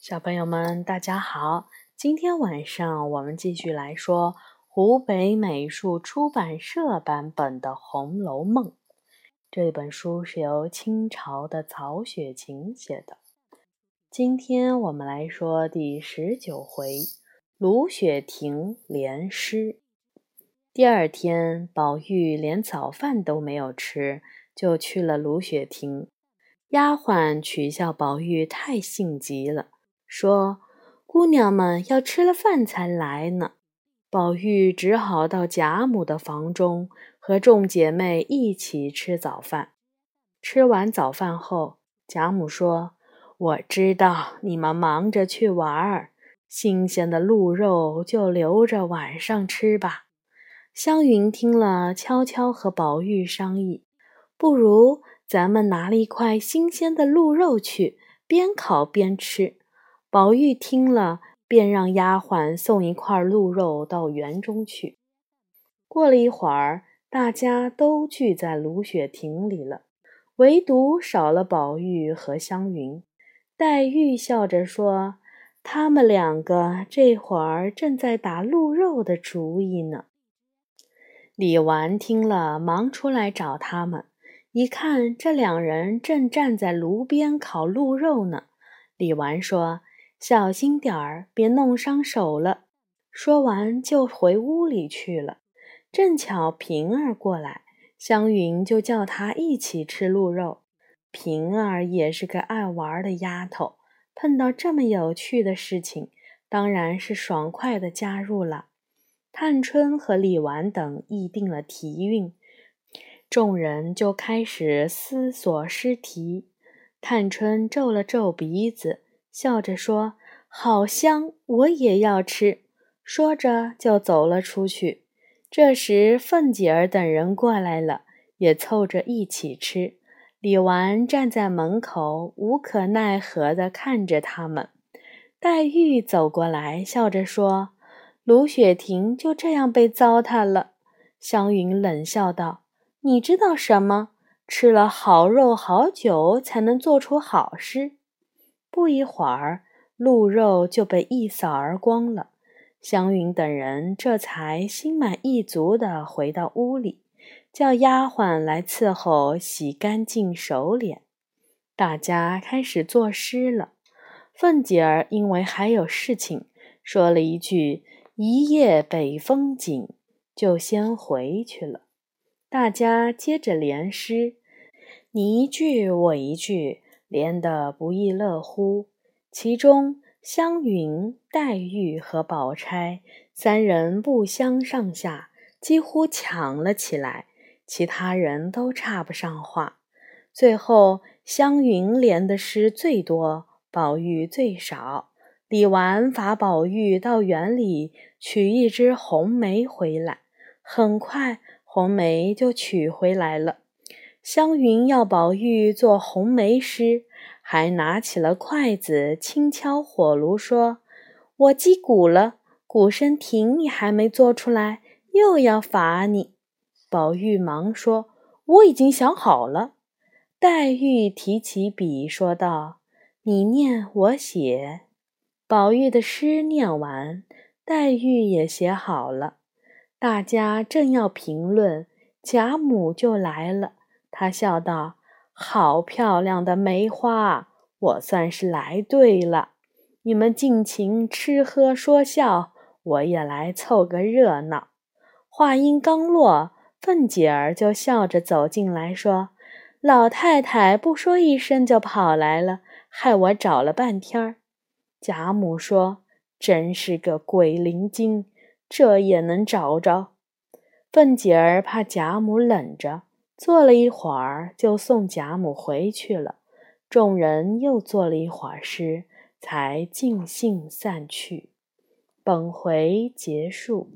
小朋友们，大家好！今天晚上我们继续来说湖北美术出版社版本的《红楼梦》。这本书是由清朝的曹雪芹写的。今天我们来说第十九回：卢雪亭联诗。第二天，宝玉连早饭都没有吃，就去了卢雪亭。丫鬟取笑宝玉太性急了，说：“姑娘们要吃了饭才来呢。”宝玉只好到贾母的房中，和众姐妹一起吃早饭。吃完早饭后，贾母说：“我知道你们忙着去玩儿，新鲜的鹿肉就留着晚上吃吧。”湘云听了，悄悄和宝玉商议：“不如……”咱们拿了一块新鲜的鹿肉去，边烤边吃。宝玉听了，便让丫鬟送一块鹿肉到园中去。过了一会儿，大家都聚在芦雪亭里了，唯独少了宝玉和湘云。黛玉笑着说：“他们两个这会儿正在打鹿肉的主意呢。”李纨听了，忙出来找他们。一看，这两人正站在炉边烤鹿肉呢。李纨说：“小心点儿，别弄伤手了。”说完就回屋里去了。正巧平儿过来，湘云就叫她一起吃鹿肉。平儿也是个爱玩的丫头，碰到这么有趣的事情，当然是爽快的加入了。探春和李纨等议定了题韵。众人就开始思索诗题。探春皱了皱鼻子，笑着说：“好香，我也要吃。”说着就走了出去。这时凤姐儿等人过来了，也凑着一起吃。李纨站在门口，无可奈何地看着他们。黛玉走过来，笑着说：“卢雪亭就这样被糟蹋了。”湘云冷笑道。你知道什么？吃了好肉好酒，才能做出好事。不一会儿，鹿肉就被一扫而光了。湘云等人这才心满意足地回到屋里，叫丫鬟来伺候，洗干净手脸。大家开始作诗了。凤姐儿因为还有事情，说了一句“一夜北风紧”，就先回去了。大家接着联诗，你一句我一句，连得不亦乐乎。其中湘云、黛玉和宝钗三人不相上下，几乎抢了起来，其他人都插不上话。最后，湘云连的诗最多，宝玉最少。李纨罚宝玉到园里取一枝红梅回来，很快。红梅就取回来了。湘云要宝玉做红梅诗，还拿起了筷子轻敲火炉，说：“我击鼓了，鼓声停，你还没做出来，又要罚你。”宝玉忙说：“我已经想好了。”黛玉提起笔说道：“你念，我写。”宝玉的诗念完，黛玉也写好了。大家正要评论，贾母就来了。她笑道：“好漂亮的梅花，我算是来对了。你们尽情吃喝说笑，我也来凑个热闹。”话音刚落，凤姐儿就笑着走进来，说：“老太太不说一声就跑来了，害我找了半天。”贾母说：“真是个鬼灵精。”这也能找着？凤姐儿怕贾母冷着，坐了一会儿，就送贾母回去了。众人又坐了一会儿诗，才尽兴散去。本回结束。